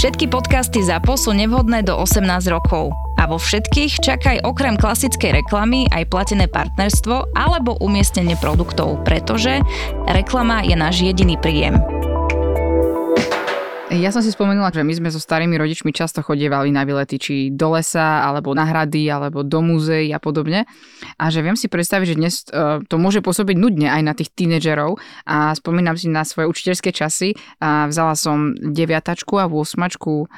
Všetky podcasty ZAPO sú nevhodné do 18 rokov. A vo všetkých čakaj okrem klasickej reklamy aj platené partnerstvo alebo umiestnenie produktov, pretože reklama je náš jediný príjem. Ja som si spomenula, že my sme so starými rodičmi často chodievali na výlety, či do lesa, alebo na hrady, alebo do múzeí a podobne. A že viem si predstaviť, že dnes uh, to môže pôsobiť nudne aj na tých tínedžerov. A spomínam si na svoje učiteľské časy. A vzala som deviatačku a 8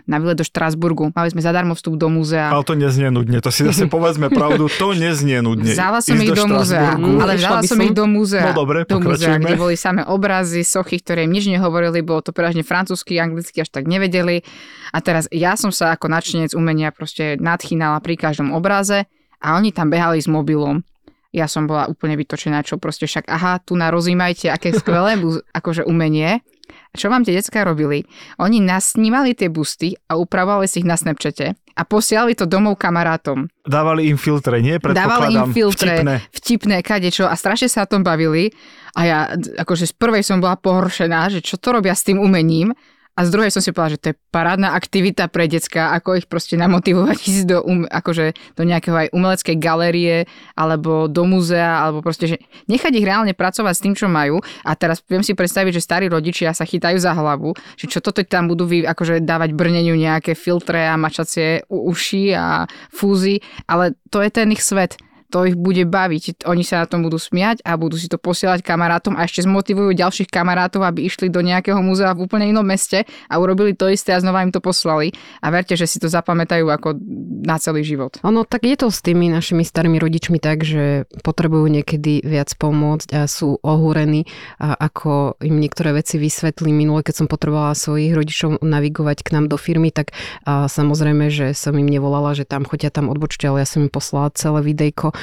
na výlet do Štrásburgu. Mali sme zadarmo vstup do múzea. Ale to neznie nudne, to si zase povedzme pravdu, to neznie nudne. Vzala som ich do, do múzea, ale vzala som ich do múzea. No dobre, do múzea, kde boli samé obrazy, sochy, ktoré im nič nehovorili, bolo to prevažne francúzsky, anglicky anglicky až tak nevedeli. A teraz ja som sa ako nadšenec umenia proste nadchýnala pri každom obraze a oni tam behali s mobilom. Ja som bola úplne vytočená, čo proste však, aha, tu na rozímajte, aké skvelé akože umenie. Čo vám tie decka robili? Oni nasnímali tie busty a upravovali si ich na Snapchate a posielali to domov kamarátom. Dávali im filtre, nie? Dávali im filtre, vtipné, vtipné kadečo a strašne sa o tom bavili. A ja akože z prvej som bola pohoršená, že čo to robia s tým umením. A z druhej som si povedala, že to je parádna aktivita pre decka, ako ich proste namotivovať ísť do, um, akože do nejakého aj umeleckej galérie, alebo do múzea, alebo proste, že nechať ich reálne pracovať s tým, čo majú. A teraz viem si predstaviť, že starí rodičia sa chytajú za hlavu, že čo toto tam budú vy, akože dávať brneniu nejaké filtre a mačacie uši a fúzy, ale to je ten ich svet to ich bude baviť. Oni sa na tom budú smiať a budú si to posielať kamarátom a ešte zmotivujú ďalších kamarátov, aby išli do nejakého múzea v úplne inom meste a urobili to isté a znova im to poslali. A verte, že si to zapamätajú ako na celý život. Ono, tak je to s tými našimi starými rodičmi tak, že potrebujú niekedy viac pomôcť a sú ohúrení, a ako im niektoré veci vysvetlí. Minule, keď som potrebovala svojich rodičov navigovať k nám do firmy, tak a samozrejme, že som im nevolala, že tam chodia tam odbočte, ale ja som im poslala celé videjko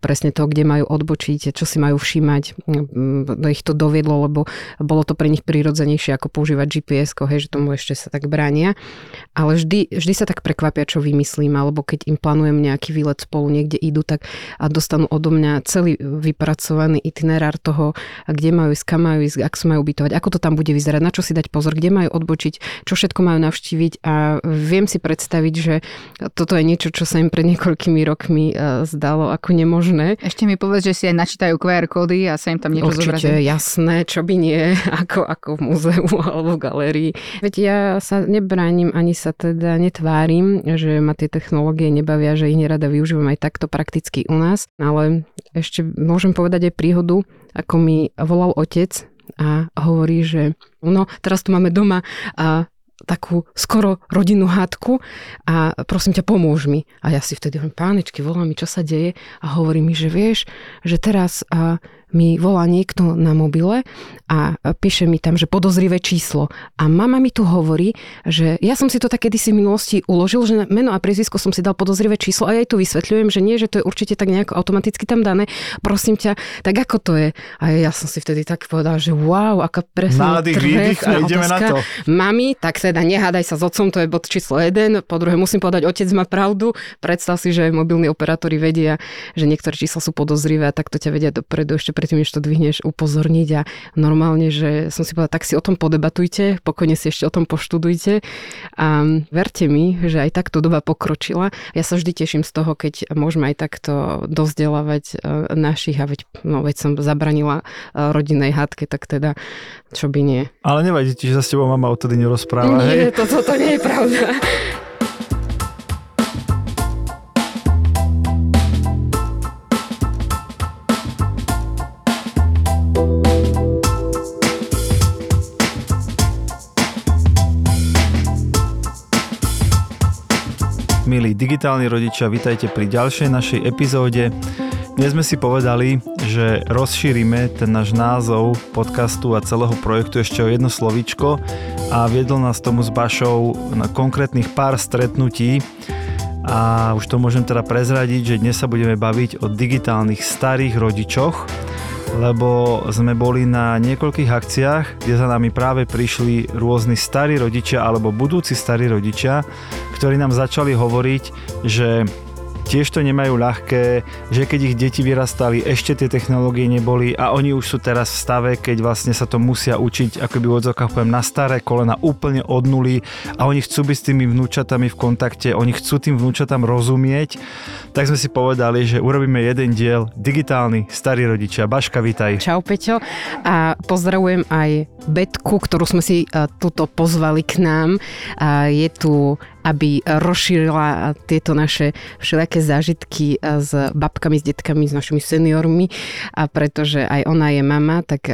presne to, kde majú odbočiť, čo si majú všímať. No ich to doviedlo, lebo bolo to pre nich prirodzenejšie ako používať GPS, hej, že tomu ešte sa tak bránia. Ale vždy, vždy sa tak prekvapia, čo vymyslím, alebo keď im plánujem nejaký výlet spolu, niekde idú, tak a dostanú odo mňa celý vypracovaný itinerár toho, kde majú ísť, kam majú ísť, ak sa majú ubytovať, ako to tam bude vyzerať, na čo si dať pozor, kde majú odbočiť, čo všetko majú navštíviť a viem si predstaviť, že toto je niečo, čo sa im pred niekoľkými rokmi e, zdalo ako nemožné. Ešte mi povedz, že si aj načítajú QR kódy a sa im tam niečo Určite, zobrazí. jasné, čo by nie, ako, ako v múzeu alebo v galérii. Veď ja sa nebránim, ani sa teda netvárim, že ma tie technológie nebavia, že ich nerada využívam aj takto prakticky u nás, ale ešte môžem povedať aj príhodu, ako mi volal otec a hovorí, že no, teraz tu máme doma a takú skoro rodinnú hádku a prosím ťa, pomôž mi. A ja si vtedy hovorím, pánečky, volá mi, čo sa deje a hovorí mi, že vieš, že teraz a, mi volá niekto na mobile a píše mi tam, že podozrivé číslo. A mama mi tu hovorí, že ja som si to tak kedysi v minulosti uložil, že meno a priezvisko som si dal podozrivé číslo a ja jej tu vysvetľujem, že nie, že to je určite tak nejako automaticky tam dané. Prosím ťa, tak ako to je? A ja som si vtedy tak povedal, že wow, aká presná Nádych, výdych a ideme otázka. na to. Mami, tak teda nehádaj sa s otcom, to je bod číslo 1. Po druhé musím povedať, otec má pravdu. Predstav si, že mobilní operátori vedia, že niektoré čísla sú podozrivé a tak to ťa vedia dopredu ešte predtým, než to dvihneš, upozorniť a normálne, že som si povedala, tak si o tom podebatujte, pokojne si ešte o tom poštudujte a verte mi, že aj takto doba pokročila. Ja sa vždy teším z toho, keď môžeme aj takto dozdelávať e, našich a veď, no, veď som zabranila e, rodinnej hádke, tak teda čo by nie. Ale nevadí ti, že za s tebou mama odtedy nerozpráva, Nie, hej? toto to, to nie je pravda. Milí digitálni rodičia, vitajte pri ďalšej našej epizóde. Dnes sme si povedali, že rozšírime ten náš názov podcastu a celého projektu ešte o jedno slovíčko a viedol nás tomu s Bašou na konkrétnych pár stretnutí a už to môžem teda prezradiť, že dnes sa budeme baviť o digitálnych starých rodičoch, lebo sme boli na niekoľkých akciách, kde za nami práve prišli rôzni starí rodičia alebo budúci starí rodičia, ktorí nám začali hovoriť, že tiež to nemajú ľahké, že keď ich deti vyrastali, ešte tie technológie neboli a oni už sú teraz v stave, keď vlastne sa to musia učiť, ako by odzokách poviem, na staré kolena úplne od nuly a oni chcú byť s tými vnúčatami v kontakte, oni chcú tým vnúčatám rozumieť, tak sme si povedali, že urobíme jeden diel digitálny starí rodičia. Baška, vítaj. Čau Peťo a pozdravujem aj Betku, ktorú sme si tuto pozvali k nám. Je tu aby rozšírila tieto naše všelijaké zážitky s babkami, s detkami, s našimi seniormi a pretože aj ona je mama, tak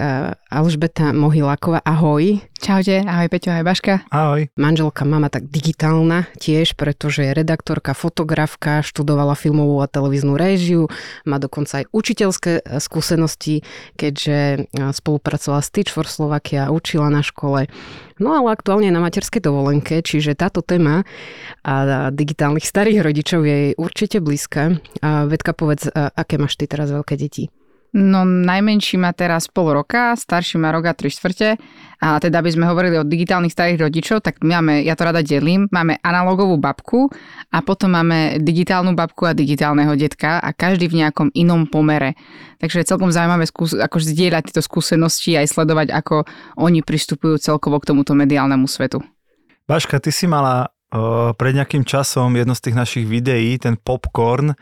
Alžbeta Mohiláková, ahoj. Čaute, ahoj Peťo, ahoj Baška. Ahoj. Manželka mama tak digitálna tiež, pretože je redaktorka, fotografka, študovala filmovú a televíznu réžiu, má dokonca aj učiteľské skúsenosti, keďže spolupracovala s Teach for Slovakia, učila na škole. No ale aktuálne na materskej dovolenke, čiže táto téma a digitálnych starých rodičov je jej určite blízka. A Vedka, povedz, aké máš ty teraz veľké deti? No najmenší má teraz pol roka, starší má roka tri štvrte a teda by sme hovorili o digitálnych starých rodičov, tak máme, ja to rada delím, máme analogovú babku a potom máme digitálnu babku a digitálneho detka a každý v nejakom inom pomere. Takže je celkom zaujímavé skús- ako zdieľať tieto skúsenosti aj sledovať, ako oni pristupujú celkovo k tomuto mediálnemu svetu. Baška, ty si mala pred nejakým časom jedno z tých našich videí, ten popcorn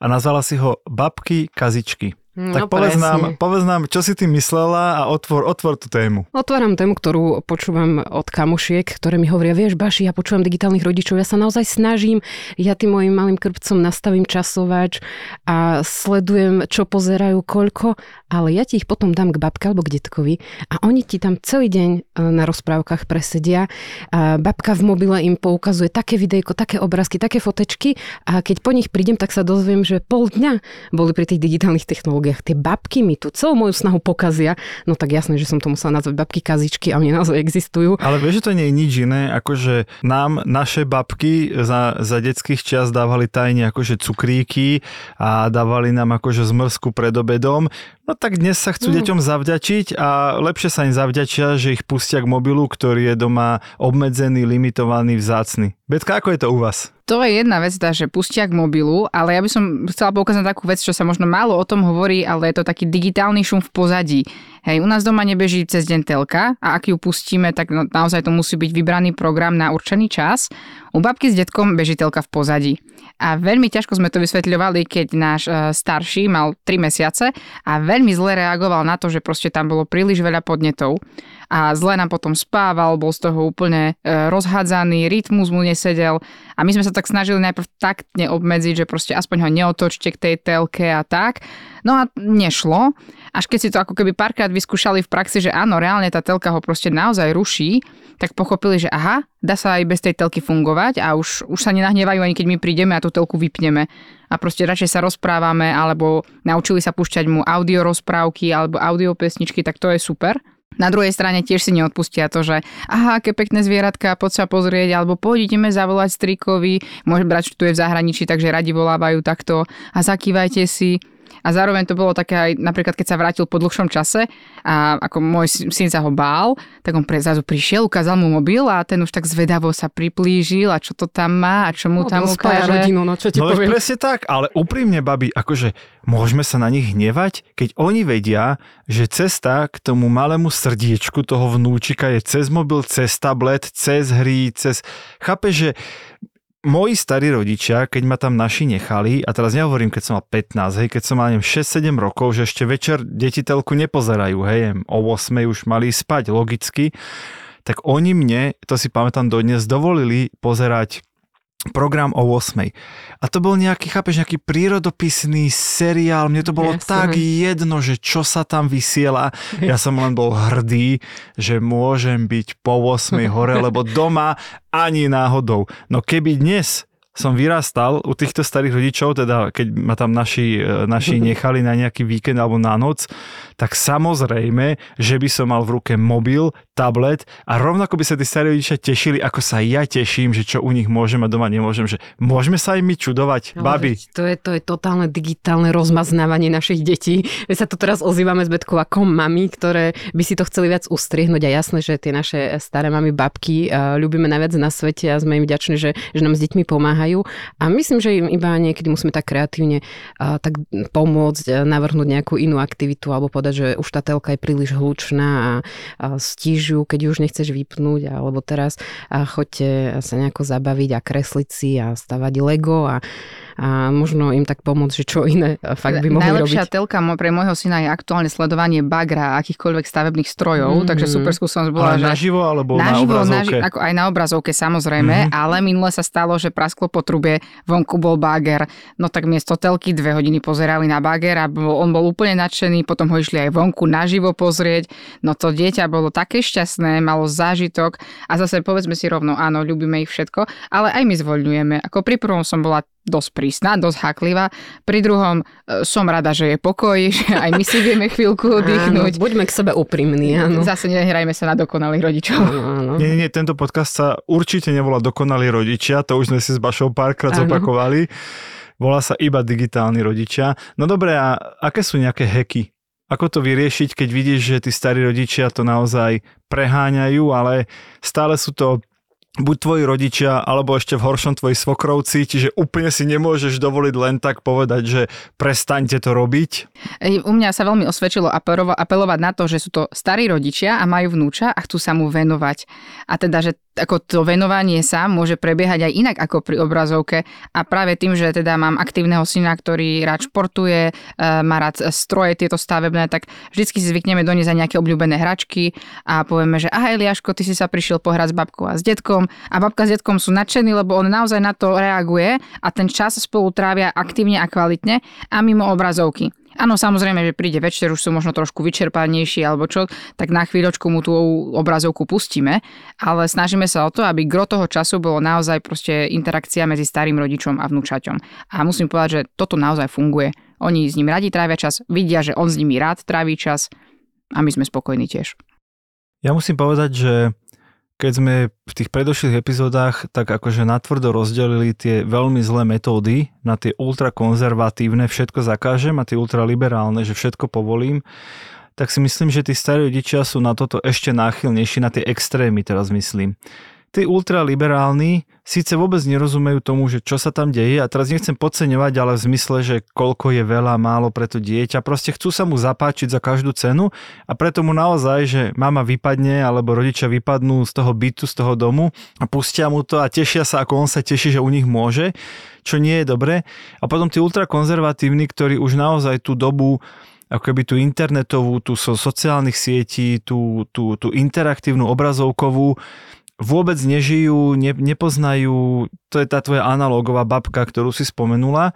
a nazvala si ho Babky kazičky. No, tak povedz nám, povedz nám, čo si ty myslela a otvor, otvor tú tému. Otváram tému, ktorú počúvam od kamušiek, ktoré mi hovoria, vieš, Baši, ja počúvam digitálnych rodičov, ja sa naozaj snažím, ja tým mojim malým krpcom nastavím časovač a sledujem, čo pozerajú, koľko, ale ja ti ich potom dám k babke alebo k detkovi a oni ti tam celý deň e, na rozprávkach presedia. A babka v mobile im poukazuje také videjko, také obrázky, také fotečky a keď po nich prídem, tak sa dozviem, že pol dňa boli pri tých digitálnych technológiách technológiách. Tie babky mi tu celú moju snahu pokazia. No tak jasné, že som to musela nazvať babky kazičky a oni naozaj existujú. Ale vieš, že to nie je nič iné, ako že nám naše babky za, za detských čas dávali tajne akože cukríky a dávali nám akože zmrzku pred obedom. No tak dnes sa chcú mm. deťom zavďačiť a lepšie sa im zavďačia, že ich pustia k mobilu, ktorý je doma obmedzený, limitovaný, vzácny. Betka, ako je to u vás? To je jedna vec, tá, že pustia k mobilu, ale ja by som chcela poukázať takú vec, čo sa možno málo o tom hovorí, ale je to taký digitálny šum v pozadí. Hej, u nás doma nebeží cez deň telka a ak ju pustíme, tak no, naozaj to musí byť vybraný program na určený čas. U babky s detkom beží telka v pozadí. A veľmi ťažko sme to vysvetľovali, keď náš e, starší mal 3 mesiace a veľmi zle reagoval na to, že proste tam bolo príliš veľa podnetov a zle nám potom spával, bol z toho úplne e, rozhádzaný, rytmus mu nesedel a my sme sa tak snažili najprv tak neobmedziť, že proste aspoň ho neotočte k tej telke a tak. No a nešlo. Až keď si to ako keby párkrát vyskúšali v praxi, že áno, reálne tá telka ho proste naozaj ruší, tak pochopili, že aha, dá sa aj bez tej telky fungovať a už, už sa nenahnevajú ani keď my prídeme a tú telku vypneme. A proste radšej sa rozprávame alebo naučili sa púšťať mu audio rozprávky alebo audio pesničky, tak to je super. Na druhej strane tiež si neodpustia to, že aha, aké pekné zvieratka, poď sa pozrieť, alebo poď zavolať strikovi, že tu je v zahraničí, takže radi volávajú takto a zakývajte si. A zároveň to bolo také aj, napríklad keď sa vrátil po dlhšom čase a ako môj syn sa ho bál, tak on pre, zrazu prišiel, ukázal mu mobil a ten už tak zvedavo sa priplížil a čo to tam má a čo mu no, tam ukáže. Rodinu, no čo ti no poviem. presne tak, ale úprimne, babi, akože môžeme sa na nich hnevať, keď oni vedia, že cesta k tomu malému srdiečku toho vnúčika je cez mobil, cez tablet, cez hry, cez... Chápe, že moji starí rodičia, keď ma tam naši nechali, a teraz nehovorím, keď som mal 15, hej, keď som mal 6-7 rokov, že ešte večer deti telku nepozerajú, hej, o 8 už mali spať, logicky, tak oni mne, to si pamätám dodnes, dovolili pozerať program o 8. A to bol nejaký, chápeš, nejaký prírodopisný seriál, mne to bolo yes, tak jedno, že čo sa tam vysiela. Ja som len bol hrdý, že môžem byť po 8 hore, lebo doma ani náhodou. No keby dnes som vyrastal u týchto starých rodičov, teda keď ma tam naši, e, naši nechali na nejaký víkend alebo na noc, tak samozrejme, že by som mal v ruke mobil, tablet a rovnako by sa tí starí rodičia tešili, ako sa ja teším, že čo u nich môžem a doma nemôžem, že môžeme sa im my čudovať, no, babi. To je, to je totálne digitálne rozmaznávanie našich detí. My sa tu teraz ozývame z Betkou ako mami, ktoré by si to chceli viac ustriehnúť a jasné, že tie naše staré mamy, babky uh, ľubíme najviac na svete a sme im vďační, že, že nám s deťmi pomáhajú. A myslím, že im iba niekedy musíme tak kreatívne uh, tak pomôcť, uh, navrhnúť nejakú inú aktivitu alebo povedať, že už tá telka je príliš hlučná a, a stíž ju, keď už nechceš vypnúť, alebo teraz uh, choďte sa nejako zabaviť a kresliť si a stavať Lego a a možno im tak pomôcť, že čo iné fakt by mohli Najlepšia robiť. telka pre môjho syna je aktuálne sledovanie bagra a akýchkoľvek stavebných strojov, mm. takže super skúsenosť bola, ale že... naživo alebo naživo, na obrazovke? Naži- ako aj na obrazovke samozrejme, mm. ale minule sa stalo, že prasklo po trube, vonku bol bager, no tak miesto telky dve hodiny pozerali na bager a bol, on bol úplne nadšený, potom ho išli aj vonku naživo pozrieť, no to dieťa bolo také šťastné, malo zážitok a zase povedzme si rovno, áno, ľubíme ich všetko, ale aj my zvoľňujeme. Ako pri prvom som bola dosť prísna, dosť haklivá. Pri druhom e, som rada, že je pokoj, že aj my si vieme chvíľku oddychnúť. Áno, buďme k sebe úprimní. Áno. Zase nehrajme sa na dokonalých rodičov. Áno, áno. Nie, nie, tento podcast sa určite nevolá Dokonalí rodičia, to už sme si s Bašou párkrát áno. zopakovali. Volá sa iba digitálni rodičia. No dobre, a aké sú nejaké heky? Ako to vyriešiť, keď vidíš, že tí starí rodičia to naozaj preháňajú, ale stále sú to buď tvoji rodičia, alebo ešte v horšom tvoji svokrovci, čiže úplne si nemôžeš dovoliť len tak povedať, že prestaňte to robiť? U mňa sa veľmi osvedčilo apelovať na to, že sú to starí rodičia a majú vnúča a chcú sa mu venovať. A teda, že ako to venovanie sa môže prebiehať aj inak ako pri obrazovke a práve tým, že teda mám aktívneho syna, ktorý rád športuje, e, má rád stroje tieto stavebné, tak vždycky si zvykneme doniesť aj nejaké obľúbené hračky a povieme, že aha Eliaško, ty si sa prišiel pohrať s babkou a s detkom a babka s detkom sú nadšení, lebo on naozaj na to reaguje a ten čas spolu trávia aktívne a kvalitne a mimo obrazovky. Áno, samozrejme, že príde večer, už sú možno trošku vyčerpanejší alebo čo, tak na chvíľočku mu tú obrazovku pustíme, ale snažíme sa o to, aby gro toho času bolo naozaj proste interakcia medzi starým rodičom a vnúčaťom. A musím povedať, že toto naozaj funguje. Oni s ním radi trávia čas, vidia, že on s nimi rád tráví čas a my sme spokojní tiež. Ja musím povedať, že keď sme v tých predošlých epizódach tak akože natvrdo rozdelili tie veľmi zlé metódy na tie ultrakonzervatívne, všetko zakážem a tie ultraliberálne, že všetko povolím, tak si myslím, že tí starí rodičia sú na toto ešte náchylnejší, na tie extrémy teraz myslím tí ultraliberálni síce vôbec nerozumejú tomu, že čo sa tam deje a teraz nechcem podceňovať, ale v zmysle, že koľko je veľa, málo pre to dieťa, proste chcú sa mu zapáčiť za každú cenu a preto mu naozaj, že mama vypadne alebo rodičia vypadnú z toho bytu, z toho domu a pustia mu to a tešia sa, ako on sa teší, že u nich môže, čo nie je dobré. A potom tí ultrakonzervatívni, ktorí už naozaj tú dobu ako keby tú internetovú, tú so sociálnych sietí, tú, tú, tú interaktívnu obrazovkovú vôbec nežijú, ne, nepoznajú, to je tá tvoja analogová babka, ktorú si spomenula.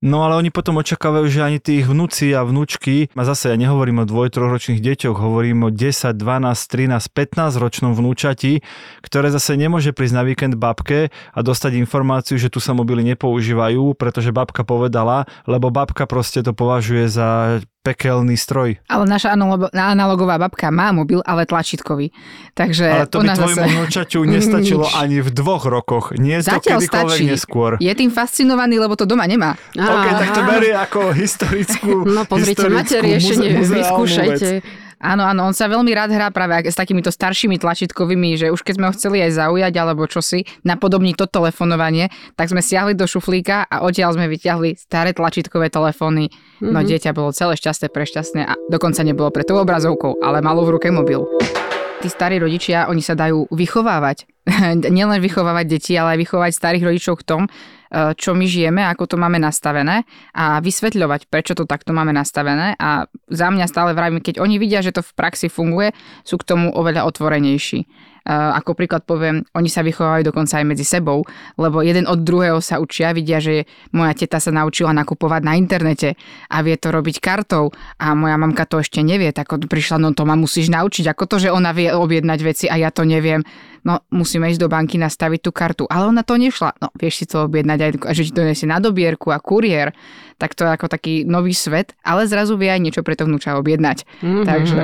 No ale oni potom očakávajú, že ani tých vnúci a vnúčky, a zase ja nehovorím o dvoj, trochročných deťoch, hovorím o 10, 12, 13, 15 ročnom vnúčati, ktoré zase nemôže prísť na víkend babke a dostať informáciu, že tu sa mobily nepoužívajú, pretože babka povedala, lebo babka proste to považuje za pekelný stroj. Ale naša analogová babka má mobil, ale tlačítkový. Takže ale to by tvojmu zase... vnúčaťu nestačilo ani v dvoch rokoch. Nie to Zatiaľ kedykoľvek stačí. neskôr. Je tým fascinovaný, lebo to doma nemá. OK, tak to berie ako historickú No pozrite, máte riešenie, vyskúšajte. Vec. Áno, áno, on sa veľmi rád hrá práve s takýmito staršími tlačítkovými, že už keď sme ho chceli aj zaujať alebo čosi, napodobniť to telefonovanie, tak sme siahli do šuflíka a odtiaľ sme vyťahli staré tlačítkové telefóny. Mm-hmm. No mhm. dieťa bolo celé šťastné, prešťastné a dokonca nebolo pre tou obrazovkou, ale malo v ruke mobil. Tí starí rodičia, oni sa dajú vychovávať. Nielen vychovávať deti, ale aj vychovávať starých rodičov k tomu, čo my žijeme, ako to máme nastavené a vysvetľovať, prečo to takto máme nastavené. A za mňa stále vravím, keď oni vidia, že to v praxi funguje, sú k tomu oveľa otvorenejší. Uh, ako príklad poviem, oni sa vychovajú dokonca aj medzi sebou, lebo jeden od druhého sa učia, vidia, že moja teta sa naučila nakupovať na internete a vie to robiť kartou a moja mamka to ešte nevie, tak prišla, no to ma musíš naučiť, ako to, že ona vie objednať veci a ja to neviem no musíme ísť do banky nastaviť tú kartu, ale ona to nešla. No vieš si to objednať aj, že ti to nesie na dobierku a kuriér, tak to je ako taký nový svet, ale zrazu vie aj niečo pre to vnúča objednať. Mm-hmm, Takže...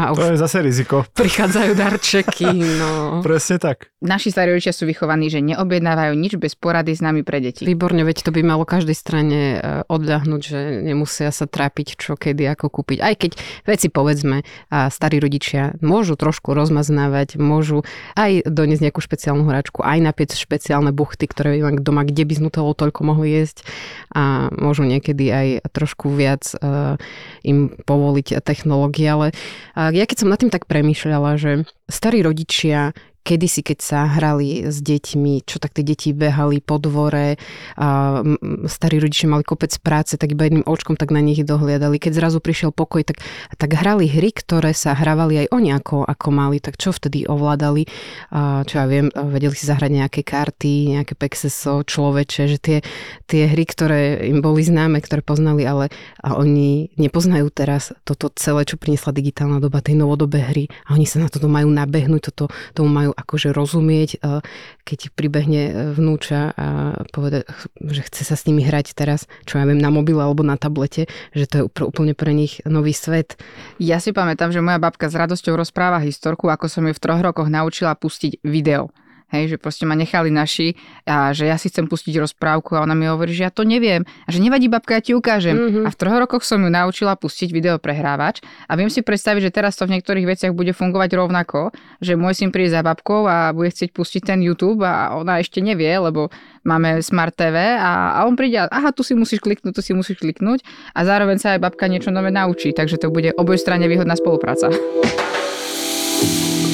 A už to je zase riziko. Prichádzajú darčeky, no. Presne tak. Naši starí rodičia sú vychovaní, že neobjednávajú nič bez porady s nami pre deti. Výborne, veď to by malo každej strane e, odľahnuť, že nemusia sa trápiť, čo kedy, ako kúpiť. Aj keď veci povedzme, a starí rodičia môžu trošku rozmaznávať, môžu aj doniesť nejakú špeciálnu hračku, aj napiec špeciálne buchty, ktoré mám doma, kde by z toľko mohli jesť a môžu niekedy aj trošku viac uh, im povoliť technológie, ale uh, ja keď som nad tým tak premýšľala, že starí rodičia, kedysi, keď sa hrali s deťmi, čo tak tie deti behali po dvore, a starí rodičia mali kopec práce, tak iba jedným očkom tak na nich dohliadali. Keď zrazu prišiel pokoj, tak, tak hrali hry, ktoré sa hrávali aj oni ako, ako mali, tak čo vtedy ovládali? A, čo ja viem, vedeli si zahrať nejaké karty, nejaké pexeso, človeče, že tie, tie hry, ktoré im boli známe, ktoré poznali, ale a oni nepoznajú teraz toto celé, čo priniesla digitálna doba, tej novodobé hry a oni sa na toto majú nabehnúť, toto, tomu majú akože rozumieť, e, keď pribehne e, vnúča a povede, že chce sa s nimi hrať teraz, čo ja viem, na mobile alebo na tablete, že to je úplne pre nich nový svet. Ja si pamätám, že moja babka s radosťou rozpráva historku, ako som ju v troch rokoch naučila pustiť video. Hej, že proste ma nechali naši a že ja si chcem pustiť rozprávku a ona mi hovorí, že ja to neviem. A že nevadí babka, ja ti ukážem. Mm-hmm. A v troch rokoch som ju naučila pustiť video prehrávač a viem si predstaviť, že teraz to v niektorých veciach bude fungovať rovnako, že môj syn príde za babkou a bude chcieť pustiť ten YouTube a ona ešte nevie, lebo máme Smart TV a, a on príde a aha, tu si musíš kliknúť, tu si musíš kliknúť a zároveň sa aj babka niečo nové naučí, takže to bude obojstranne výhodná spolupráca.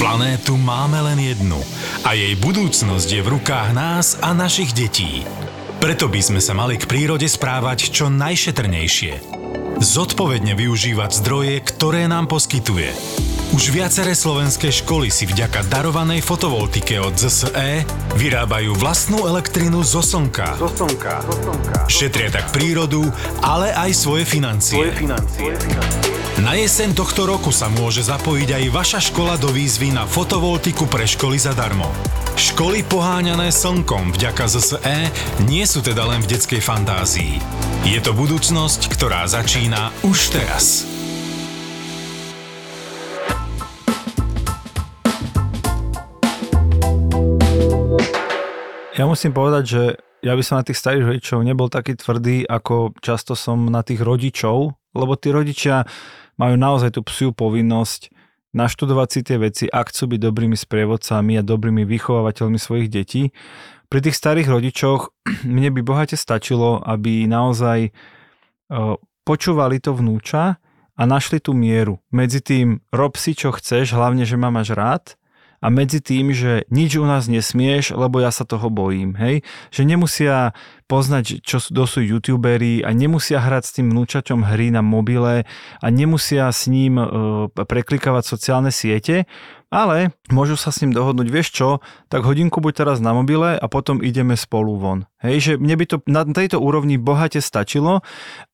Planétu máme len jednu a jej budúcnosť je v rukách nás a našich detí. Preto by sme sa mali k prírode správať čo najšetrnejšie. Zodpovedne využívať zdroje, ktoré nám poskytuje. Už viaceré slovenské školy si vďaka darovanej fotovoltike od ZSE vyrábajú vlastnú elektrinu zo slnka. Zo slnka. Šetria tak prírodu, ale aj svoje financie. Svoje financie. Na jeseň tohto roku sa môže zapojiť aj vaša škola do výzvy na fotovoltiku pre školy zadarmo. Školy poháňané slnkom vďaka ZSE nie sú teda len v detskej fantázii. Je to budúcnosť, ktorá začína už teraz. Ja musím povedať, že ja by som na tých starých rodičov nebol taký tvrdý, ako často som na tých rodičov, lebo tí rodičia majú naozaj tú psiu povinnosť naštudovať si tie veci, ak chcú byť dobrými sprievodcami a dobrými vychovávateľmi svojich detí. Pri tých starých rodičoch mne by bohate stačilo, aby naozaj počúvali to vnúča a našli tú mieru. Medzi tým rob si čo chceš, hlavne, že ma máš rád a medzi tým, že nič u nás nesmieš, lebo ja sa toho bojím, hej? Že nemusia poznať, čo sú, sú youtuberi a nemusia hrať s tým vnúčaťom hry na mobile a nemusia s ním e, preklikávať sociálne siete, ale môžu sa s ním dohodnúť, vieš čo, tak hodinku buď teraz na mobile a potom ideme spolu von. Hej, že mne by to na tejto úrovni bohate stačilo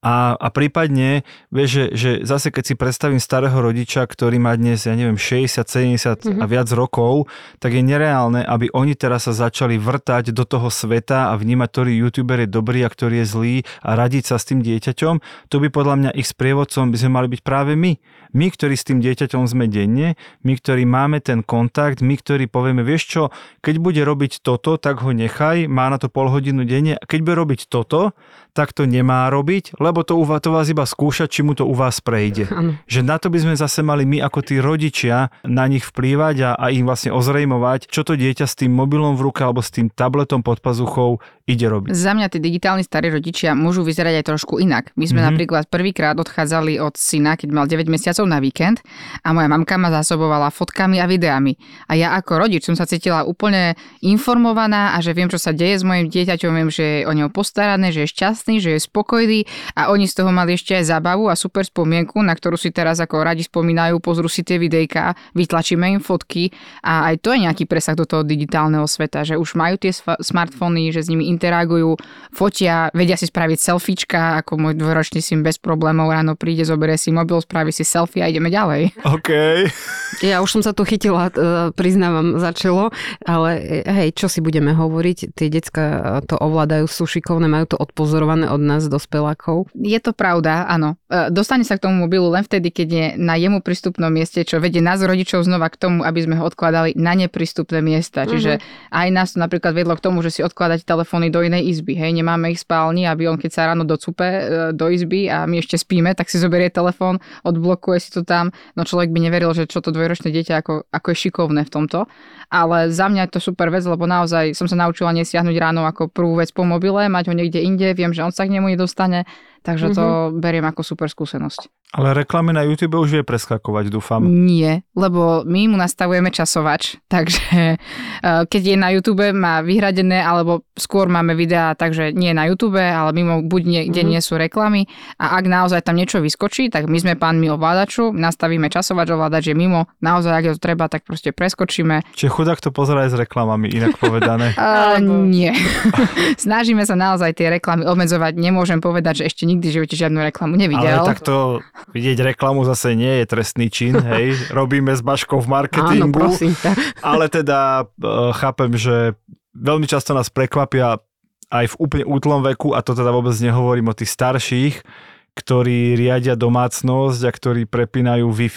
a, a prípadne, vieš, že, že zase keď si predstavím starého rodiča, ktorý má dnes, ja neviem, 60, 70 mm-hmm. a viac rokov, tak je nereálne, aby oni teraz sa začali vrtať do toho sveta a vnímať, ktorý youtuber je dobrý a ktorý je zlý a radiť sa s tým dieťaťom. To by podľa mňa ich sprievodcom by sme mali byť práve my. My, ktorí s tým dieťaťom sme denne, my, ktorí máme ten kontakt, my, ktorí povieme, vieš čo, keď bude robiť toto, tak ho nechaj, má na to pol hodinu denne, keď bude robiť toto, tak to nemá robiť, lebo to, to vás iba skúša, či mu to u vás prejde. Ano. Že na to by sme zase mali my ako tí rodičia na nich vplývať a, a im vlastne ozrejmovať, čo to dieťa s tým mobilom v ruke alebo s tým tabletom pod pazuchou ide robiť. Za mňa tí digitálni starí rodičia môžu vyzerať aj trošku inak. My sme mm-hmm. napríklad prvýkrát odchádzali od syna, keď mal 9 mesiacov na víkend a moja mamka ma zásobovala fotkami a videami. A ja ako rodič som sa cítila úplne informovaná a že viem, čo sa deje s mojim dieťaťom, viem, že je o neho postarané, že je šťastný šťastný, že je spokojný a oni z toho mali ešte aj zábavu a super spomienku, na ktorú si teraz ako radi spomínajú, pozrú si tie videjka, vytlačíme im fotky a aj to je nejaký presah do toho digitálneho sveta, že už majú tie smartfóny, že s nimi interagujú, fotia, vedia si spraviť selfiečka, ako môj dvoročný syn bez problémov ráno príde, zoberie si mobil, spraví si selfie a ideme ďalej. OK. Ja už som sa tu chytila, e, priznávam, začalo, ale e, hej, čo si budeme hovoriť, tie decka to ovládajú, sú šikovné, majú to odpozorované od nás, dospelákov. Je to pravda, áno. E, dostane sa k tomu mobilu len vtedy, keď je na jemu prístupnom mieste, čo vedie nás rodičov znova k tomu, aby sme ho odkladali na neprístupné miesta. Uh-huh. Čiže aj nás to napríklad vedlo k tomu, že si odkladať telefóny do inej izby. Hej, nemáme ich spálni, aby on keď sa ráno docupe do izby a my ešte spíme, tak si zoberie telefón, odblokuje si to tam. No človek by neveril, že čo to dvojročné dieťa ako, ako je šikovné v tomto. Ale za mňa je to super vec, lebo naozaj som sa naučila nesiahnuť ráno ako prvú vec po mobile, mať ho niekde inde, viem, že on sa k nemu nedostane, takže mm-hmm. to mhm. beriem ako super skúsenosť. Ale reklamy na YouTube už vie preskakovať, dúfam. Nie, lebo my mu nastavujeme časovač, takže eh, keď je na YouTube, má vyhradené, alebo skôr máme videá, takže nie na YouTube, ale mimo buď niekde mm-hmm. nie sú reklamy a ak naozaj tam niečo vyskočí, tak my sme pánmi ovládaču, nastavíme časovač, ovládač je mimo, naozaj ak je to treba, tak proste preskočíme. Čiže chudák to pozerá aj s reklamami, inak povedané. uh, nie. Snažíme sa naozaj tie reklamy obmedzovať, nemôžem povedať, že ešte nikdy v živote žiadnu reklamu nevidel. Ale tak to Vidieť reklamu zase nie je trestný čin, hej. Robíme s Baškou v marketingu. Áno, prosím Ale teda uh, chápem, že veľmi často nás prekvapia aj v úplne útlom veku, a to teda vôbec nehovorím o tých starších, ktorí riadia domácnosť a ktorí prepínajú wi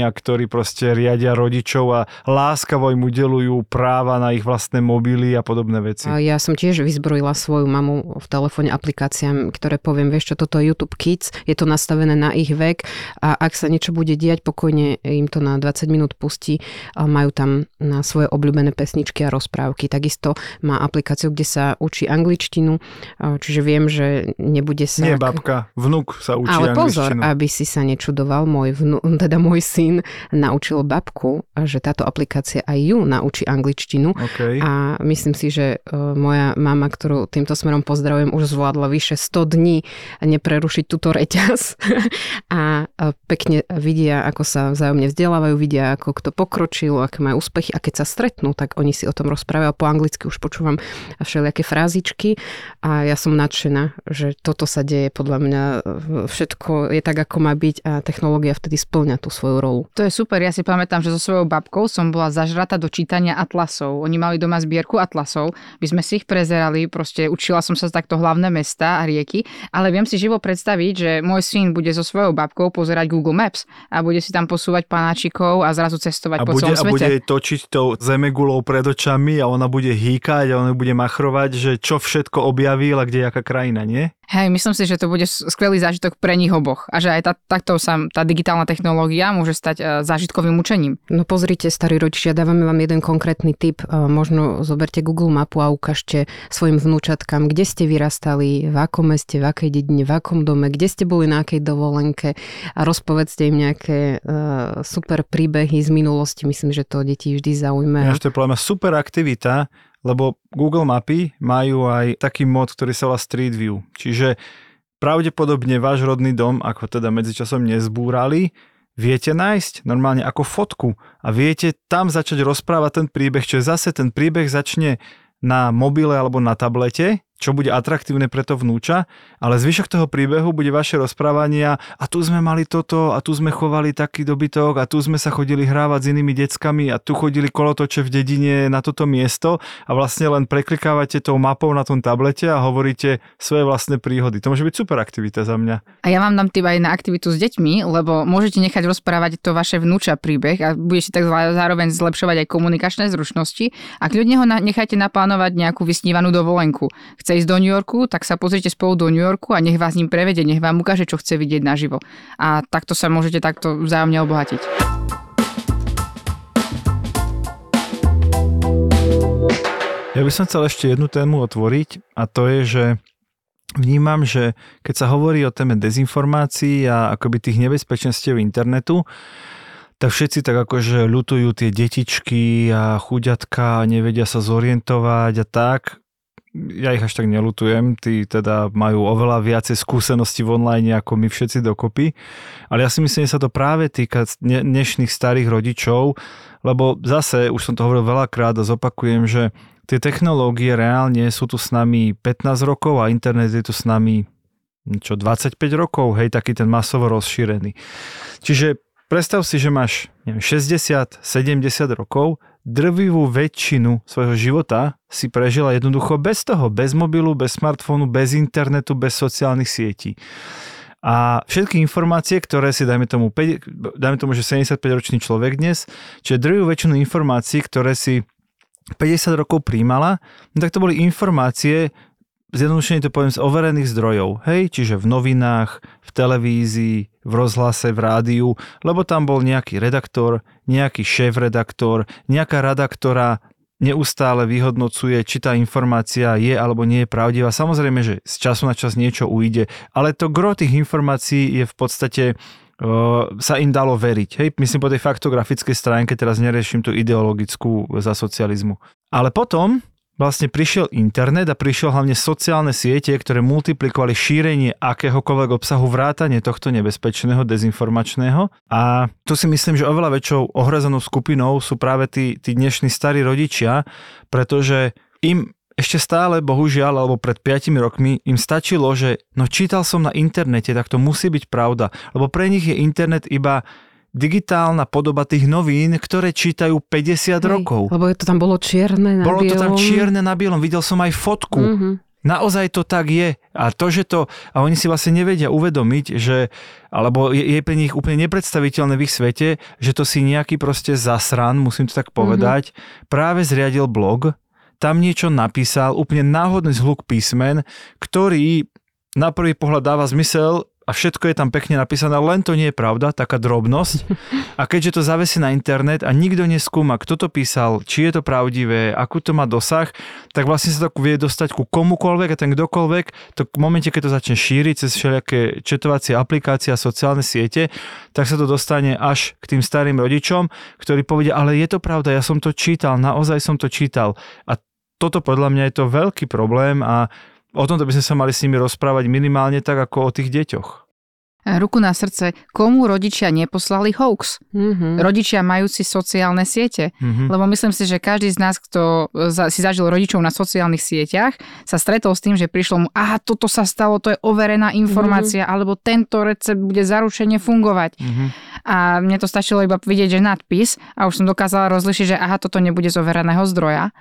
a ktorí proste riadia rodičov a láskavo im udelujú práva na ich vlastné mobily a podobné veci. A ja som tiež vyzbrojila svoju mamu v telefóne aplikáciám, ktoré poviem, vieš čo, toto je YouTube Kids, je to nastavené na ich vek a ak sa niečo bude diať, pokojne im to na 20 minút pustí a majú tam na svoje obľúbené pesničky a rozprávky. Takisto má aplikáciu, kde sa učí angličtinu, čiže viem, že nebude sa... Nie babka, vnúk sa učí Ale pozor, aby si sa nečudoval, môj, vnu, teda môj syn naučil babku, že táto aplikácia aj ju naučí angličtinu. Okay. A myslím si, že e, moja mama, ktorú týmto smerom pozdravujem, už zvládla vyše 100 dní neprerušiť túto reťaz. a pekne vidia, ako sa vzájomne vzdelávajú, vidia, ako kto pokročil, aké majú úspechy a keď sa stretnú, tak oni si o tom rozprávajú. Po anglicky už počúvam všelijaké frázičky a ja som nadšená, že toto sa deje podľa mňa všetko je tak, ako má byť a technológia vtedy splňa tú svoju rolu. To je super, ja si pamätám, že so svojou babkou som bola zažrata do čítania atlasov. Oni mali doma zbierku atlasov, by sme si ich prezerali, proste učila som sa takto hlavné mesta a rieky, ale viem si živo predstaviť, že môj syn bude so svojou babkou pozerať Google Maps a bude si tam posúvať panáčikov a zrazu cestovať a po bude, celom svete. A bude točiť tou zemegulou pred očami a ona bude hýkať a ona bude machrovať, že čo všetko objavil a kde je aká krajina, nie? Hej, myslím si, že to bude skvelý zážitok pre nich oboch a že aj tá, takto sa tá digitálna technológia môže stať uh, zážitkovým učením. No pozrite, starí rodičia, dávame vám jeden konkrétny tip. Uh, možno zoberte Google mapu a ukážte svojim vnúčatkám, kde ste vyrastali, v akom meste, v akej dedine, v akom dome, kde ste boli na akej dovolenke a rozpovedzte im nejaké uh, super príbehy z minulosti. Myslím, že to deti vždy zaujme. Ja, to je podľa super aktivita, lebo Google mapy majú aj taký mod, ktorý sa volá Street View. Čiže pravdepodobne váš rodný dom, ako teda medzičasom nezbúrali, viete nájsť normálne ako fotku a viete tam začať rozprávať ten príbeh, čo zase ten príbeh začne na mobile alebo na tablete čo bude atraktívne pre to vnúča, ale zvyšok toho príbehu bude vaše rozprávania a tu sme mali toto a tu sme chovali taký dobytok a tu sme sa chodili hrávať s inými deckami a tu chodili kolotoče v dedine na toto miesto a vlastne len preklikávate tou mapou na tom tablete a hovoríte svoje vlastné príhody. To môže byť super aktivita za mňa. A ja vám dám tým aj na aktivitu s deťmi, lebo môžete nechať rozprávať to vaše vnúča príbeh a budete tak zároveň zlepšovať aj komunikačné zručnosti a kľudne ho nechajte naplánovať nejakú vysnívanú dovolenku chce ísť do New Yorku, tak sa pozrite spolu do New Yorku a nech vás ním prevede, nech vám ukáže, čo chce vidieť naživo. A takto sa môžete takto vzájomne obohatiť. Ja by som chcel ešte jednu tému otvoriť a to je, že vnímam, že keď sa hovorí o téme dezinformácií a akoby tých nebezpečenstiev internetu, tak všetci tak akože ľutujú tie detičky a chuďatka nevedia sa zorientovať a tak ja ich až tak nelutujem, tí teda majú oveľa viacej skúseností v online ako my všetci dokopy, ale ja si myslím, že sa to práve týka dnešných starých rodičov, lebo zase, už som to hovoril veľakrát a zopakujem, že tie technológie reálne sú tu s nami 15 rokov a internet je tu s nami čo 25 rokov, hej, taký ten masovo rozšírený. Čiže predstav si, že máš neviem, 60, 70 rokov, drvivú väčšinu svojho života si prežila jednoducho bez toho, bez mobilu, bez smartfónu, bez internetu, bez sociálnych sietí. A všetky informácie, ktoré si, dajme tomu, 5, dajme tomu, že 75-ročný človek dnes, čiže drvivú väčšinu informácií, ktoré si 50 rokov príjmala, no tak to boli informácie, zjednodušene to poviem, z overených zdrojov. Hej, čiže v novinách, v televízii, v rozhlase, v rádiu, lebo tam bol nejaký redaktor, nejaký šéf-redaktor, nejaká rada, ktorá neustále vyhodnocuje, či tá informácia je alebo nie je pravdivá. Samozrejme, že z času na čas niečo ujde, ale to gro tých informácií je v podstate sa im dalo veriť. Hej, myslím po tej faktografickej stránke, teraz neriešim tú ideologickú za socializmu. Ale potom vlastne prišiel internet a prišiel hlavne sociálne siete, ktoré multiplikovali šírenie akéhokoľvek obsahu vrátane tohto nebezpečného, dezinformačného. A tu si myslím, že oveľa väčšou ohrozenou skupinou sú práve tí, tí dnešní starí rodičia, pretože im ešte stále, bohužiaľ, alebo pred 5 rokmi im stačilo, že no čítal som na internete, tak to musí byť pravda. Lebo pre nich je internet iba digitálna podoba tých novín, ktoré čítajú 50 Hej, rokov. Lebo to tam bolo čierne na bolo bielom. to tam čierne na bielom, videl som aj fotku. Mm-hmm. Naozaj to tak je. A to, že to... A oni si vlastne nevedia uvedomiť, že... Alebo je, je pre nich úplne nepredstaviteľné v ich svete, že to si nejaký proste zasran, musím to tak povedať, mm-hmm. práve zriadil blog, tam niečo napísal, úplne náhodný zhluk písmen, ktorý na prvý pohľad dáva zmysel, a všetko je tam pekne napísané, len to nie je pravda, taká drobnosť. A keďže to zavesí na internet a nikto neskúma, kto to písal, či je to pravdivé, akú to má dosah, tak vlastne sa to vie dostať ku komukolvek a ten kdokoľvek, to v momente, keď to začne šíriť cez všelijaké četovacie aplikácie a sociálne siete, tak sa to dostane až k tým starým rodičom, ktorí povedia, ale je to pravda, ja som to čítal, naozaj som to čítal. A toto podľa mňa je to veľký problém a o tomto by sme sa mali s nimi rozprávať minimálne tak ako o tých deťoch. Ruku na srdce, komu rodičia neposlali hoax? Mm-hmm. Rodičia majúci sociálne siete. Mm-hmm. Lebo myslím si, že každý z nás, kto si zažil rodičov na sociálnych sieťach, sa stretol s tým, že prišlo mu, aha, toto sa stalo, to je overená informácia, mm-hmm. alebo tento recept bude zaručene fungovať. Mm-hmm. A mne to stačilo iba vidieť, že nadpis a už som dokázala rozlišiť, že aha, toto nebude z overeného zdroja.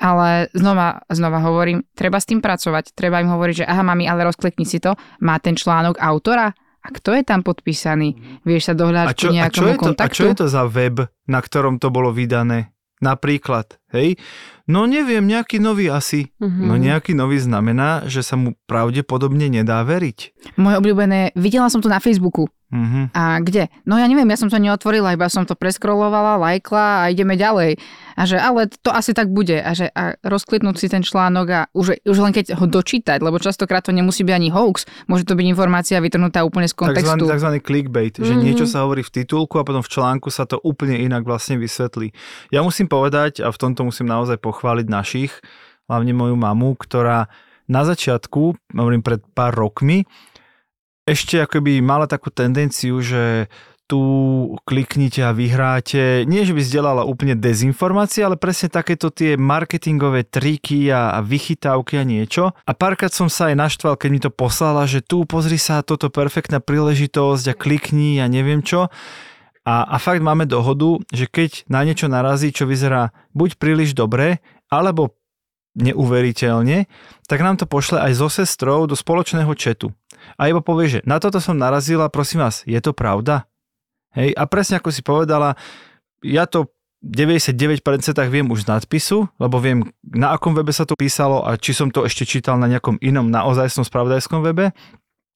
Ale znova, znova hovorím, treba s tým pracovať. Treba im hovoriť, že aha, mami, ale rozklikni si to. Má ten článok autora? A kto je tam podpísaný? Vieš sa dohľadať nejakomu a čo kontaktu? a čo je to za web, na ktorom to bolo vydané? Napríklad, hej? No neviem, nejaký nový asi. Uh-huh. No nejaký nový znamená, že sa mu pravdepodobne nedá veriť. Moje obľúbené, videla som to na Facebooku. Uh-huh. A kde? No ja neviem, ja som to neotvorila, iba som to preskrolovala, lajkla a ideme ďalej. A že ale to asi tak bude. A že a rozkliknúť si ten článok a už, už len keď ho dočítať, lebo častokrát to nemusí byť ani hoax, môže to byť informácia vytrhnutá úplne z kontextu. Takzvaný, takzvaný clickbait, uh-huh. že mhm. niečo sa hovorí v titulku a potom v článku sa to úplne inak vlastne vysvetlí. Ja musím povedať, a v tomto musím naozaj pochváliť našich, hlavne moju mamu, ktorá na začiatku, hovorím pred pár rokmi, ešte akoby mala takú tendenciu, že tu kliknite a vyhráte. Nie, že by zdieľala úplne dezinformácie, ale presne takéto tie marketingové triky a vychytávky a niečo. A párkrát som sa aj naštval, keď mi to poslala, že tu pozri sa, toto perfektná príležitosť a klikni a neviem čo. A, a fakt máme dohodu, že keď na niečo narazí, čo vyzerá buď príliš dobre, alebo neuveriteľne, tak nám to pošle aj so sestrou do spoločného četu a iba povie, že na toto som narazila, prosím vás, je to pravda? Hej, a presne ako si povedala, ja to 99% viem už z nadpisu, lebo viem, na akom webe sa to písalo a či som to ešte čítal na nejakom inom naozajstnom spravodajskom webe.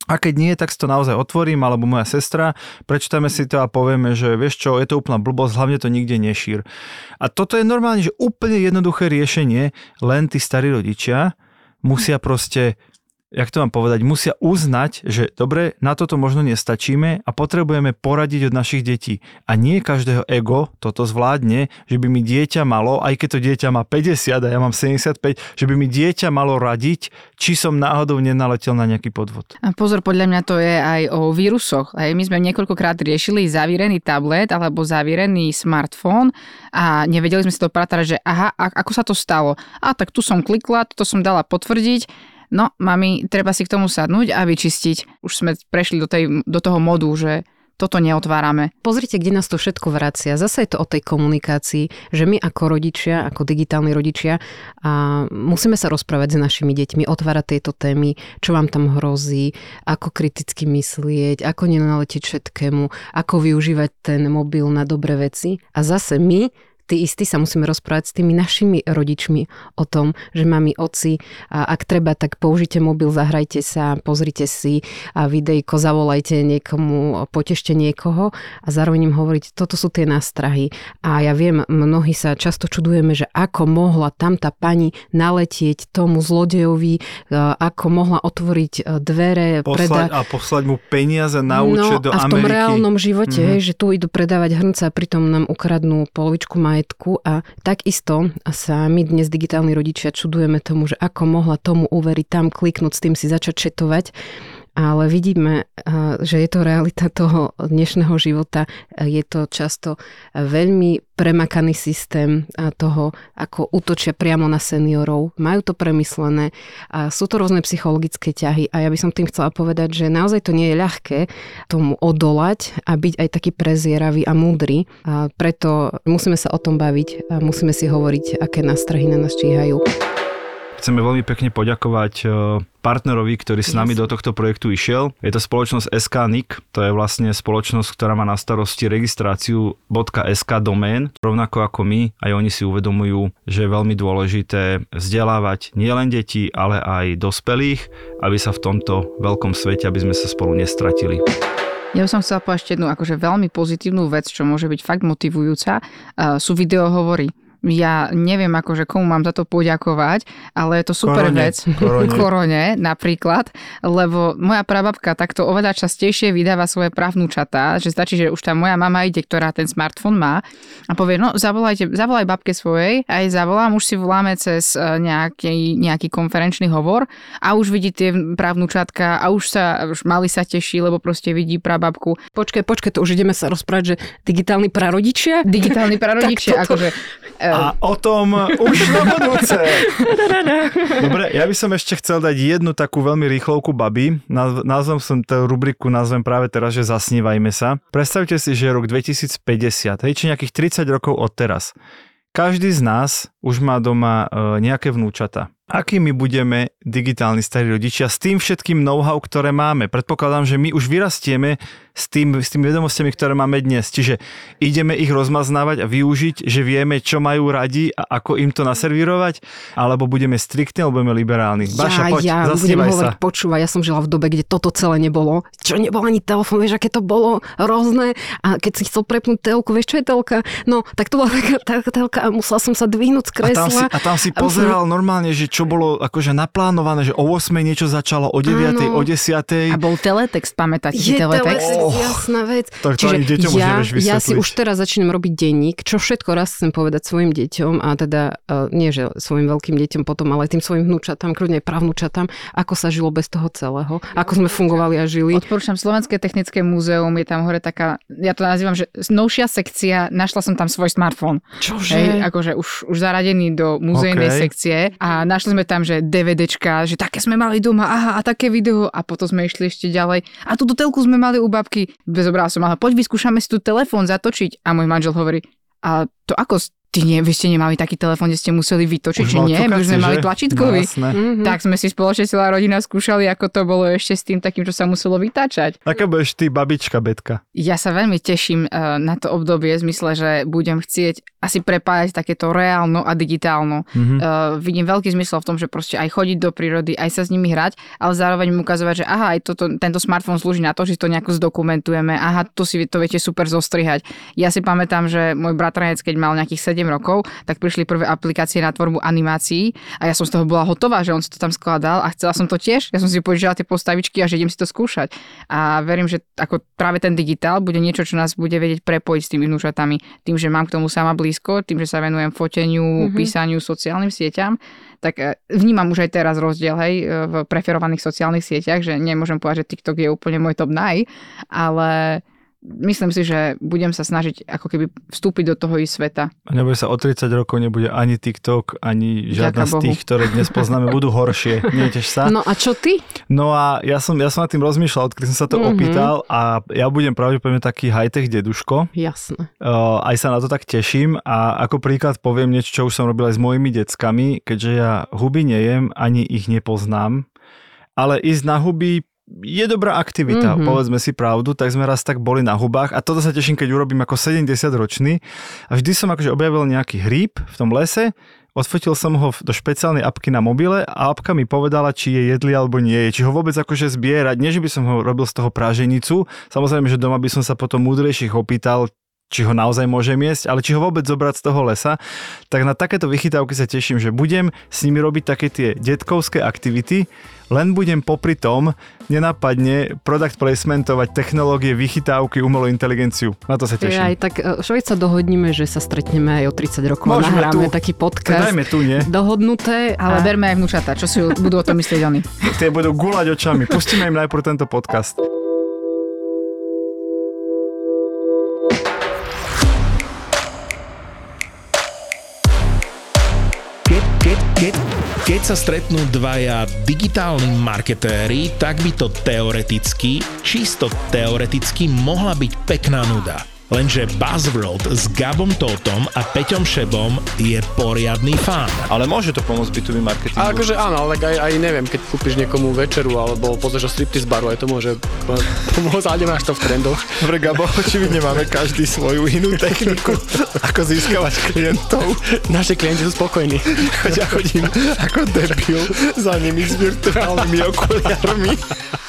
A keď nie, tak si to naozaj otvorím, alebo moja sestra, prečítame si to a povieme, že vieš čo, je to úplná blbosť, hlavne to nikde nešír. A toto je normálne, že úplne jednoduché riešenie, len tí starí rodičia musia proste jak to mám povedať, musia uznať, že dobre, na toto možno nestačíme a potrebujeme poradiť od našich detí. A nie každého ego toto zvládne, že by mi dieťa malo, aj keď to dieťa má 50 a ja mám 75, že by mi dieťa malo radiť, či som náhodou nenaletel na nejaký podvod. A pozor, podľa mňa to je aj o vírusoch. Hej, my sme niekoľkokrát riešili zavírený tablet alebo zavírený smartfón a nevedeli sme si to patrať, že aha, ako sa to stalo. A tak tu som klikla, to som dala potvrdiť no mami, treba si k tomu sadnúť a vyčistiť. Už sme prešli do, tej, do toho modu, že toto neotvárame. Pozrite, kde nás to všetko vracia. Zase je to o tej komunikácii, že my ako rodičia, ako digitálni rodičia, a musíme sa rozprávať s našimi deťmi, otvárať tieto témy, čo vám tam hrozí, ako kriticky myslieť, ako nenaletieť všetkému, ako využívať ten mobil na dobré veci. A zase my tí istí sa musíme rozprávať s tými našimi rodičmi o tom, že mami, oci, a ak treba, tak použite mobil, zahrajte sa, pozrite si a videjko, zavolajte niekomu, potešte niekoho a zároveň im hovoriť, toto sú tie nástrahy. A ja viem, mnohí sa často čudujeme, že ako mohla tam tá pani naletieť tomu zlodejovi, ako mohla otvoriť e, dvere. Poslať, preda... A poslať mu peniaze na účet no, do Ameriky. a v tom reálnom živote, mm-hmm. že tu idú predávať hrnca a pritom nám ukradnú polovičku maj majetku a takisto sa my dnes digitálni rodičia čudujeme tomu, že ako mohla tomu uveriť, tam kliknúť, s tým si začať četovať ale vidíme, že je to realita toho dnešného života. Je to často veľmi premakaný systém toho, ako útočia priamo na seniorov. Majú to premyslené. A sú to rôzne psychologické ťahy a ja by som tým chcela povedať, že naozaj to nie je ľahké tomu odolať a byť aj taký prezieravý a múdry. A preto musíme sa o tom baviť a musíme si hovoriť, aké nástrahy na nás číhajú. Chceme veľmi pekne poďakovať e, partnerovi, ktorý s nami yes. do tohto projektu išiel. Je to spoločnosť SKNIC, to je vlastne spoločnosť, ktorá má na starosti registráciu .sk domén, rovnako ako my, aj oni si uvedomujú, že je veľmi dôležité vzdelávať nielen deti, ale aj dospelých, aby sa v tomto veľkom svete, aby sme sa spolu nestratili. Ja by som chcela povedať jednu akože veľmi pozitívnu vec, čo môže byť fakt motivujúca. Uh, sú videohovory ja neviem akože komu mám za to poďakovať, ale je to super korone, vec. Korone. korone napríklad, lebo moja prababka takto oveľa častejšie vydáva svoje právnučatá, že stačí, že už tá moja mama ide, ktorá ten smartfón má a povie, no zavolajte, zavolaj babke svojej, aj zavolám, už si voláme cez e, nejaký, nejaký konferenčný hovor a už vidí tie právnučatka a už sa, už mali sa teší, lebo proste vidí prababku. Počkaj, počkaj, to už ideme sa rozprávať, že digitálni prarodičia? Digitálni prarodičia, akože a o tom už na budúce. Dobre, ja by som ešte chcel dať jednu takú veľmi rýchlovku baby. Názvom som tú rubriku nazvem práve teraz, že zasnívajme sa. Predstavte si, že je rok 2050, hej, či nejakých 30 rokov od teraz. Každý z nás už má doma e, nejaké vnúčata aký my budeme digitálni starí rodičia s tým všetkým know-how, ktoré máme. Predpokladám, že my už vyrastieme s, tým, s tými vedomostiami, ktoré máme dnes. Čiže ideme ich rozmaznávať a využiť, že vieme, čo majú radi a ako im to naservírovať, alebo budeme striktní, alebo budeme liberálni. Baša, ja, poď, ja budem sa. hovoriť, počúva, ja som žila v dobe, kde toto celé nebolo. Čo nebolo ani telefón, vieš, aké to bolo rôzne. A keď si chcel prepnúť telku, vieš, čo je telka? No, tak to bola taká telka a musela som sa dvihnúť z kresla. A tam si, a tam si pozeral normálne, že čo bolo akože naplánované, že o 8 niečo začalo, o 9, Áno. o 10. A bol teletext, pamätáte si teletext? oh, jasná vec. Tak to Čiže ani deťom ja, ja si už teraz začínam robiť denník, čo všetko raz chcem povedať svojim deťom a teda uh, nie, že svojim veľkým deťom potom, ale tým svojim vnúčatám, kľudne aj pravnúčatám, ako sa žilo bez toho celého, ako sme fungovali a žili. Odporúčam Slovenské technické múzeum, je tam hore taká, ja to nazývam, že novšia sekcia, našla som tam svoj smartfón. Čože? Hej, akože už, už zaradený do muzejnej okay. sekcie a našli sme tam, že DVDčka, že také sme mali doma, aha, a také video a potom sme išli ešte ďalej. A túto telku sme mali u babky. Bezobrala som, ale poď vyskúšame si tu telefón zatočiť. A môj manžel hovorí, a to ako Ty nie, vy ste nemali taký telefón, kde ste museli vytočiť, či nie? My už sme mali tlačítkový. No, mm-hmm. Tak sme si spoločne celá rodina skúšali, ako to bolo ešte s tým takým, čo sa muselo vytáčať. Aká budeš ty, babička Betka? Ja sa veľmi teším uh, na to obdobie v zmysle, že budem chcieť asi prepájať takéto reálno a digitálno. Mm-hmm. Uh, vidím veľký zmysel v tom, že proste aj chodiť do prírody, aj sa s nimi hrať, ale zároveň mu ukazovať, že aha, aj toto, tento smartfón slúži na to, že to nejako zdokumentujeme, aha, to si to viete super zostrihať. Ja si pamätám, že môj bratranec, keď mal nejakých rokov, tak prišli prvé aplikácie na tvorbu animácií a ja som z toho bola hotová, že on si to tam skladal a chcela som to tiež. Ja som si požičala tie postavičky a že idem si to skúšať. A verím, že ako práve ten digitál bude niečo, čo nás bude vedieť prepojiť s tými vnúčatami. Tým, že mám k tomu sama blízko, tým, že sa venujem foteniu, mm-hmm. písaniu, sociálnym sieťam, tak e, vnímam už aj teraz rozdiel hej, e, v preferovaných sociálnych sieťach, že nemôžem povedať, že TikTok je úplne môj top naj, ale myslím si, že budem sa snažiť ako keby vstúpiť do toho ich sveta. A nebude sa o 30 rokov, nebude ani TikTok, ani žiadna z tých, ktoré dnes poznáme, budú horšie. Neteš sa. No a čo ty? No a ja som, ja som nad tým rozmýšľal, odkedy som sa to mm-hmm. opýtal a ja budem pravdepodobne taký high-tech deduško. Jasné. Uh, aj sa na to tak teším a ako príklad poviem niečo, čo už som robil aj s mojimi deckami, keďže ja huby nejem, ani ich nepoznám, ale ísť na huby je dobrá aktivita, mm-hmm. povedzme si pravdu, tak sme raz tak boli na hubách a toto sa teším, keď urobím ako 70 ročný a vždy som akože objavil nejaký hríb v tom lese, odfotil som ho do špeciálnej apky na mobile a apka mi povedala, či je jedli alebo nie je, či ho vôbec akože zbierať, nie že by som ho robil z toho práženicu, samozrejme, že doma by som sa potom múdrejších opýtal, či ho naozaj môžem jesť, ale či ho vôbec zobrať z toho lesa, tak na takéto vychytávky sa teším, že budem s nimi robiť také tie detkovské aktivity, len budem popri tom nenápadne product placementovať technológie vychytávky umelú inteligenciu. Na to sa teším. Aj tak šoviť sa dohodníme, že sa stretneme aj o 30 rokov Môžeme a nahráme tu. taký podcast. Dajme tu, nie? Dohodnuté. Ale a... berme aj vnúčata, čo si budú o tom myslieť oni. Tie budú gulať očami. Pustíme im najprv tento podcast. Keď, keď sa stretnú dvaja digitálni marketéri, tak by to teoreticky, čisto teoreticky mohla byť pekná nuda. Lenže Buzzworld s Gabom Totom a Peťom Šebom je poriadny fán. Ale môže to pomôcť B2B marketingu. Ale akože áno, ale aj, aj neviem, keď kúpiš niekomu večeru alebo pozrieš o striptease baru, aj to môže pomôcť, ale nemáš to v trendoch. Dobre, Gabo, očividne máme každý svoju inú techniku, ako získavať klientov. Naši klienti sú spokojní. Ja chodím ako debil za nimi s virtuálnymi okuliarmi.